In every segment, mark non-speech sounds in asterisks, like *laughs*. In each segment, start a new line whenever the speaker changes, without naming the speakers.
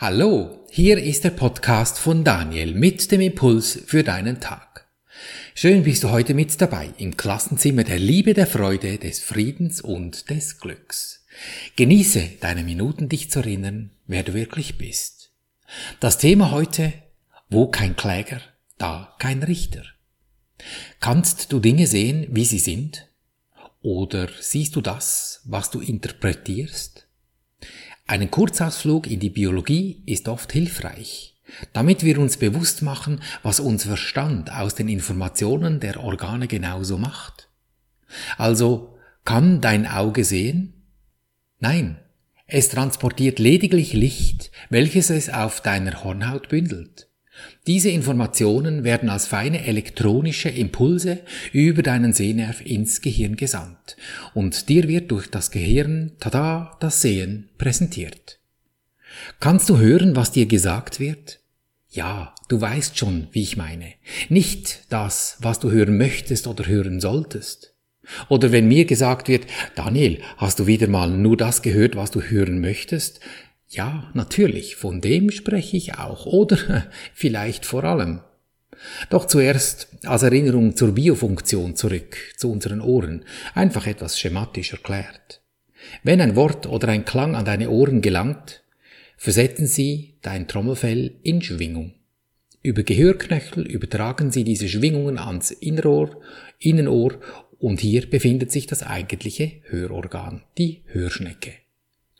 Hallo, hier ist der Podcast von Daniel mit dem Impuls für deinen Tag. Schön bist du heute mit dabei im Klassenzimmer der Liebe, der Freude, des Friedens und des Glücks. Genieße deine Minuten, dich zu erinnern, wer du wirklich bist. Das Thema heute, wo kein Kläger, da kein Richter. Kannst du Dinge sehen, wie sie sind? Oder siehst du das, was du interpretierst? Einen Kurzausflug in die Biologie ist oft hilfreich, damit wir uns bewusst machen, was unser Verstand aus den Informationen der Organe genauso macht. Also, kann dein Auge sehen? Nein, es transportiert lediglich Licht, welches es auf deiner Hornhaut bündelt. Diese Informationen werden als feine elektronische Impulse über deinen Sehnerv ins Gehirn gesandt und dir wird durch das Gehirn, tada, das Sehen präsentiert. Kannst du hören, was dir gesagt wird? Ja, du weißt schon, wie ich meine. Nicht das, was du hören möchtest oder hören solltest. Oder wenn mir gesagt wird, Daniel, hast du wieder mal nur das gehört, was du hören möchtest? Ja, natürlich, von dem spreche ich auch, oder *laughs* vielleicht vor allem. Doch zuerst als Erinnerung zur Biofunktion zurück, zu unseren Ohren, einfach etwas schematisch erklärt. Wenn ein Wort oder ein Klang an deine Ohren gelangt, versetzen sie dein Trommelfell in Schwingung. Über Gehörknöchel übertragen sie diese Schwingungen ans Innerohr, Innenohr und hier befindet sich das eigentliche Hörorgan, die Hörschnecke.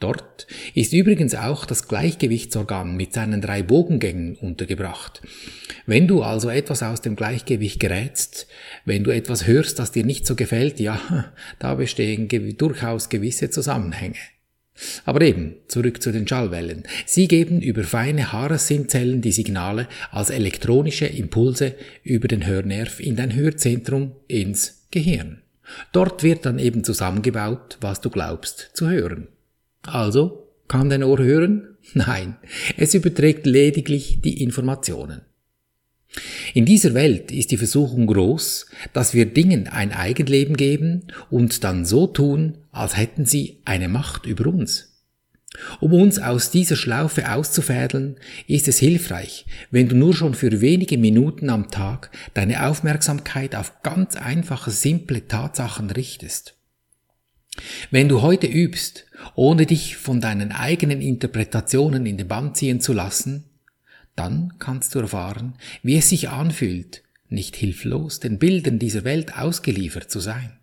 Dort ist übrigens auch das Gleichgewichtsorgan mit seinen drei Bogengängen untergebracht. Wenn du also etwas aus dem Gleichgewicht gerätst, wenn du etwas hörst, das dir nicht so gefällt, ja, *laughs* da bestehen durchaus gewisse Zusammenhänge. Aber eben, zurück zu den Schallwellen. Sie geben über feine Haarsinnzellen die Signale als elektronische Impulse über den Hörnerv in dein Hörzentrum ins Gehirn. Dort wird dann eben zusammengebaut, was du glaubst zu hören. Also, kann dein Ohr hören? Nein, es überträgt lediglich die Informationen. In dieser Welt ist die Versuchung groß, dass wir Dingen ein Eigenleben geben und dann so tun, als hätten sie eine Macht über uns. Um uns aus dieser Schlaufe auszufädeln, ist es hilfreich, wenn du nur schon für wenige Minuten am Tag deine Aufmerksamkeit auf ganz einfache, simple Tatsachen richtest. Wenn du heute übst, ohne dich von deinen eigenen Interpretationen in den Bann ziehen zu lassen, dann kannst du erfahren, wie es sich anfühlt, nicht hilflos den Bildern dieser Welt ausgeliefert zu sein.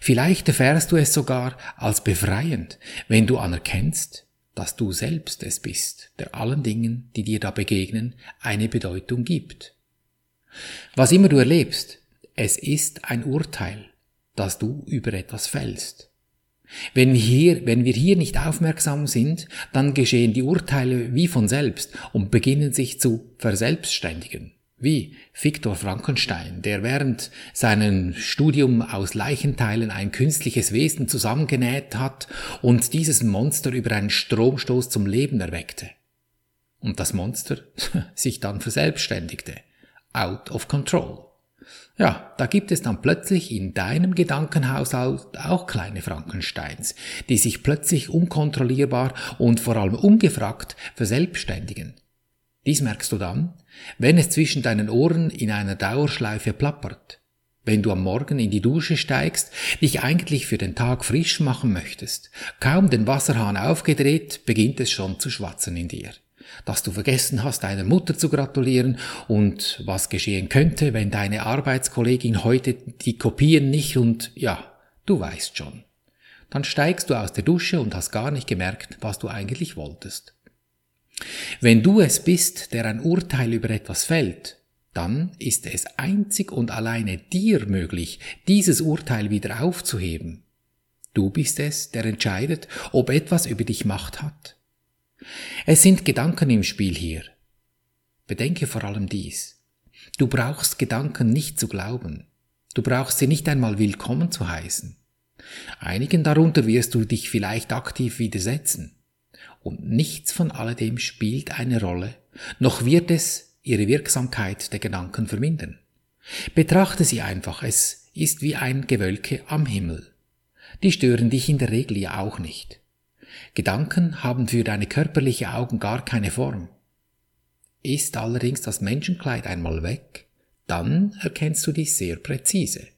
Vielleicht erfährst du es sogar als befreiend, wenn du anerkennst, dass du selbst es bist, der allen Dingen, die dir da begegnen, eine Bedeutung gibt. Was immer du erlebst, es ist ein Urteil, dass du über etwas fällst. Wenn wir, hier, wenn wir hier nicht aufmerksam sind, dann geschehen die Urteile wie von selbst und beginnen sich zu verselbstständigen. Wie Viktor Frankenstein, der während seinem Studium aus Leichenteilen ein künstliches Wesen zusammengenäht hat und dieses Monster über einen Stromstoß zum Leben erweckte. Und das Monster *laughs* sich dann verselbstständigte. Out of control. Ja, da gibt es dann plötzlich in deinem Gedankenhaushalt auch kleine Frankensteins, die sich plötzlich unkontrollierbar und vor allem ungefragt verselbstständigen. Dies merkst du dann, wenn es zwischen deinen Ohren in einer Dauerschleife plappert, wenn du am Morgen in die Dusche steigst, dich eigentlich für den Tag frisch machen möchtest, kaum den Wasserhahn aufgedreht, beginnt es schon zu schwatzen in dir dass du vergessen hast, deiner Mutter zu gratulieren und was geschehen könnte, wenn deine Arbeitskollegin heute die Kopien nicht und ja, du weißt schon. Dann steigst du aus der Dusche und hast gar nicht gemerkt, was du eigentlich wolltest. Wenn du es bist, der ein Urteil über etwas fällt, dann ist es einzig und alleine dir möglich, dieses Urteil wieder aufzuheben. Du bist es, der entscheidet, ob etwas über dich Macht hat. Es sind Gedanken im Spiel hier. Bedenke vor allem dies. Du brauchst Gedanken nicht zu glauben. Du brauchst sie nicht einmal willkommen zu heißen. Einigen darunter wirst du dich vielleicht aktiv widersetzen. Und nichts von alledem spielt eine Rolle, noch wird es ihre Wirksamkeit der Gedanken vermindern. Betrachte sie einfach, es ist wie ein Gewölke am Himmel. Die stören dich in der Regel ja auch nicht. Gedanken haben für deine körperliche Augen gar keine Form. Ist allerdings das Menschenkleid einmal weg, dann erkennst du dies sehr präzise.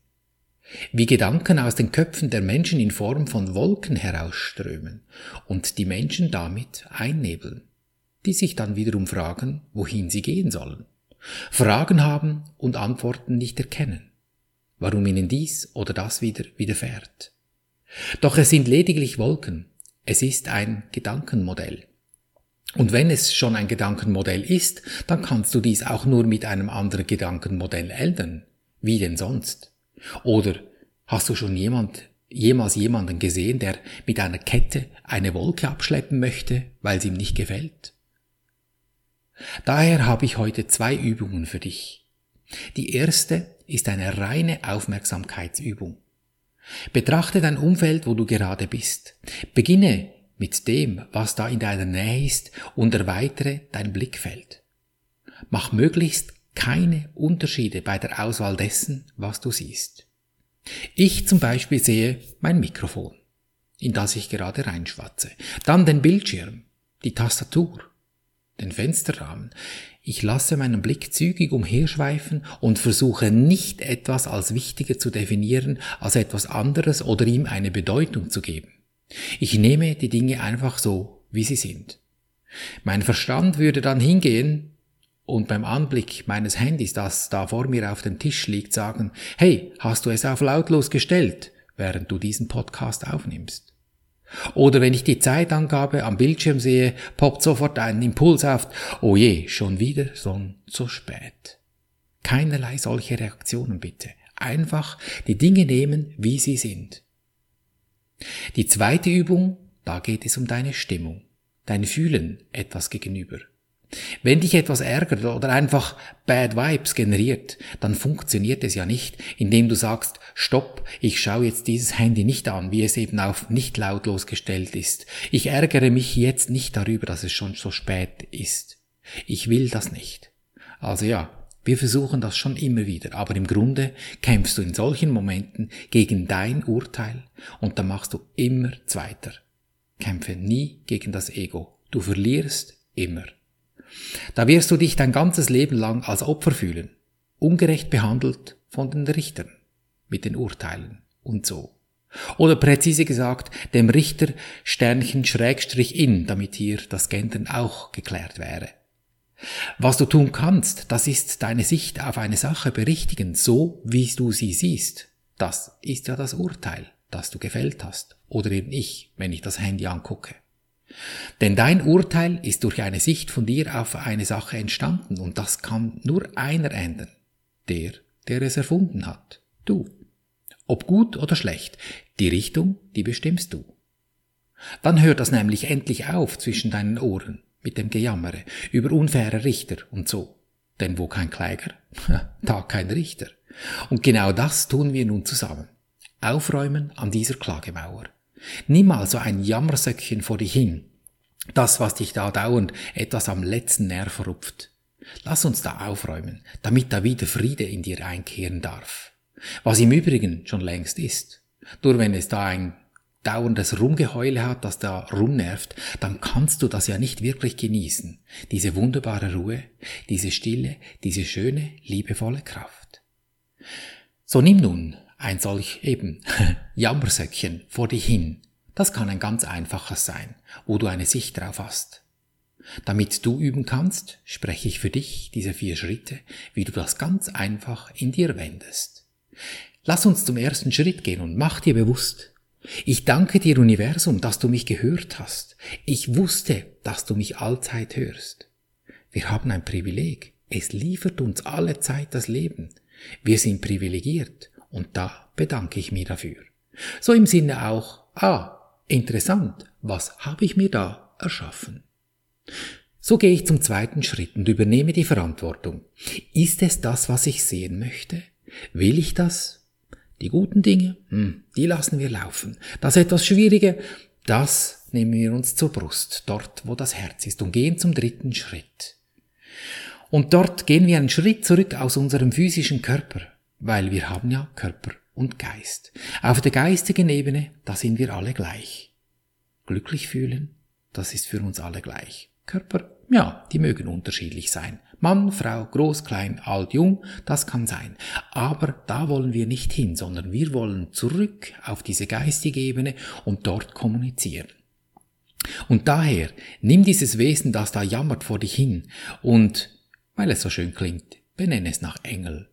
Wie Gedanken aus den Köpfen der Menschen in Form von Wolken herausströmen und die Menschen damit einnebeln, die sich dann wiederum fragen, wohin sie gehen sollen. Fragen haben und Antworten nicht erkennen, warum ihnen dies oder das wieder widerfährt. Doch es sind lediglich Wolken, es ist ein Gedankenmodell. Und wenn es schon ein Gedankenmodell ist, dann kannst du dies auch nur mit einem anderen Gedankenmodell ändern. Wie denn sonst? Oder hast du schon jemand, jemals jemanden gesehen, der mit einer Kette eine Wolke abschleppen möchte, weil sie ihm nicht gefällt? Daher habe ich heute zwei Übungen für dich. Die erste ist eine reine Aufmerksamkeitsübung. Betrachte dein Umfeld, wo du gerade bist. Beginne mit dem, was da in deiner Nähe ist und erweitere dein Blickfeld. Mach möglichst keine Unterschiede bei der Auswahl dessen, was du siehst. Ich zum Beispiel sehe mein Mikrofon, in das ich gerade reinschwatze, dann den Bildschirm, die Tastatur, den Fensterrahmen. Ich lasse meinen Blick zügig umherschweifen und versuche nicht etwas als wichtiger zu definieren als etwas anderes oder ihm eine Bedeutung zu geben. Ich nehme die Dinge einfach so, wie sie sind. Mein Verstand würde dann hingehen und beim Anblick meines Handys, das da vor mir auf dem Tisch liegt, sagen, hey, hast du es auf lautlos gestellt, während du diesen Podcast aufnimmst? Oder wenn ich die Zeitangabe am Bildschirm sehe, poppt sofort ein Impuls auf, oh je, schon wieder so, so spät. Keinerlei solche Reaktionen bitte. Einfach die Dinge nehmen, wie sie sind. Die zweite Übung, da geht es um deine Stimmung, dein Fühlen etwas gegenüber. Wenn dich etwas ärgert oder einfach Bad Vibes generiert, dann funktioniert es ja nicht, indem du sagst, stopp, ich schaue jetzt dieses Handy nicht an, wie es eben auf nicht lautlos gestellt ist. Ich ärgere mich jetzt nicht darüber, dass es schon so spät ist. Ich will das nicht. Also ja, wir versuchen das schon immer wieder, aber im Grunde kämpfst du in solchen Momenten gegen dein Urteil und dann machst du immer zweiter. Kämpfe nie gegen das Ego. Du verlierst immer. Da wirst du dich dein ganzes Leben lang als Opfer fühlen, ungerecht behandelt von den Richtern, mit den Urteilen und so. Oder präzise gesagt, dem Richter Sternchen Schrägstrich in, damit hier das Gendern auch geklärt wäre. Was du tun kannst, das ist deine Sicht auf eine Sache berichtigen, so wie du sie siehst. Das ist ja das Urteil, das du gefällt hast. Oder eben ich, wenn ich das Handy angucke. Denn dein Urteil ist durch eine Sicht von dir auf eine Sache entstanden und das kann nur einer ändern. Der, der es erfunden hat. Du. Ob gut oder schlecht, die Richtung, die bestimmst du. Dann hört das nämlich endlich auf zwischen deinen Ohren mit dem Gejammere über unfaire Richter und so. Denn wo kein Kläger, *laughs* da kein Richter. Und genau das tun wir nun zusammen. Aufräumen an dieser Klagemauer. Nimm also ein Jammersöckchen vor dich hin. Das, was dich da dauernd etwas am letzten Nerv rupft. Lass uns da aufräumen, damit da wieder Friede in dir einkehren darf. Was im Übrigen schon längst ist. Nur wenn es da ein dauerndes Rumgeheule hat, das da rumnervt, dann kannst du das ja nicht wirklich genießen. Diese wunderbare Ruhe, diese Stille, diese schöne, liebevolle Kraft. So nimm nun ein solch eben *laughs* Jammersäckchen vor dich hin. Das kann ein ganz einfaches sein, wo du eine Sicht drauf hast. Damit du üben kannst, spreche ich für dich diese vier Schritte, wie du das ganz einfach in dir wendest. Lass uns zum ersten Schritt gehen und mach dir bewusst, ich danke dir, Universum, dass du mich gehört hast. Ich wusste, dass du mich allzeit hörst. Wir haben ein Privileg. Es liefert uns alle Zeit das Leben. Wir sind privilegiert und da bedanke ich mir dafür. So im Sinne auch, ah, interessant, was habe ich mir da erschaffen? So gehe ich zum zweiten Schritt und übernehme die Verantwortung. Ist es das, was ich sehen möchte? Will ich das die guten Dinge, hm, die lassen wir laufen. Das etwas Schwierige, das nehmen wir uns zur Brust, dort wo das Herz ist, und gehen zum dritten Schritt. Und dort gehen wir einen Schritt zurück aus unserem physischen Körper, weil wir haben ja Körper und Geist. Auf der geistigen Ebene, da sind wir alle gleich. glücklich fühlen, das ist für uns alle gleich. Körper, ja, die mögen unterschiedlich sein. Mann, Frau, groß, klein, alt, jung, das kann sein. Aber da wollen wir nicht hin, sondern wir wollen zurück auf diese geistige Ebene und dort kommunizieren. Und daher, nimm dieses Wesen, das da jammert vor dich hin und, weil es so schön klingt, benenne es nach Engel.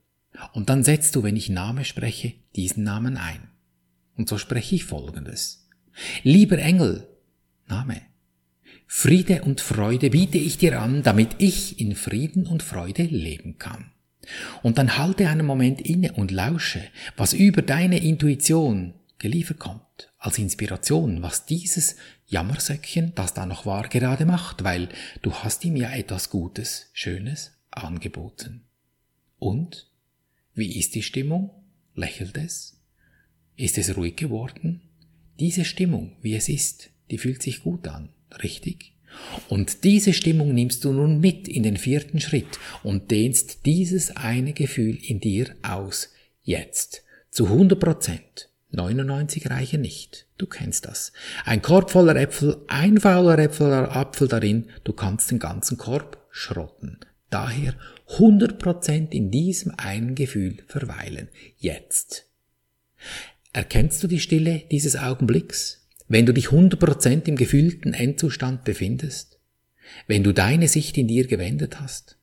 Und dann setzt du, wenn ich Name spreche, diesen Namen ein. Und so spreche ich folgendes. Lieber Engel, Name. Friede und Freude biete ich dir an, damit ich in Frieden und Freude leben kann. Und dann halte einen Moment inne und lausche, was über deine Intuition geliefert kommt, als Inspiration, was dieses Jammersäckchen, das da noch war, gerade macht, weil du hast ihm ja etwas Gutes, Schönes angeboten. Und? Wie ist die Stimmung? Lächelt es? Ist es ruhig geworden? Diese Stimmung, wie es ist, die fühlt sich gut an, richtig? Und diese Stimmung nimmst du nun mit in den vierten Schritt und dehnst dieses eine Gefühl in dir aus. Jetzt. Zu 100 Prozent. 99 reichen nicht. Du kennst das. Ein Korb voller Äpfel, ein fauler Äpfel, Apfel darin, du kannst den ganzen Korb schrotten. Daher 100% in diesem einen Gefühl verweilen. Jetzt. Erkennst du die Stille dieses Augenblicks? Wenn du dich 100% im gefühlten Endzustand befindest? Wenn du deine Sicht in dir gewendet hast?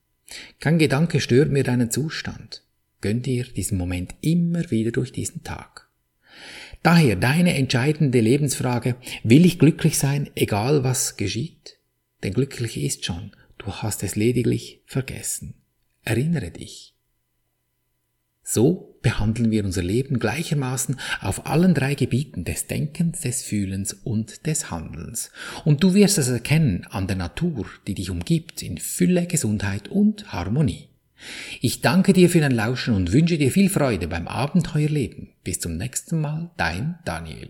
Kein Gedanke stört mir deinen Zustand. Gönn dir diesen Moment immer wieder durch diesen Tag. Daher deine entscheidende Lebensfrage, will ich glücklich sein, egal was geschieht? Denn glücklich ist schon, du hast es lediglich vergessen. Erinnere dich. So behandeln wir unser Leben gleichermaßen auf allen drei Gebieten des Denkens, des Fühlens und des Handelns. Und du wirst es erkennen an der Natur, die dich umgibt, in Fülle, Gesundheit und Harmonie. Ich danke dir für dein Lauschen und wünsche dir viel Freude beim Abenteuerleben. Bis zum nächsten Mal, dein Daniel.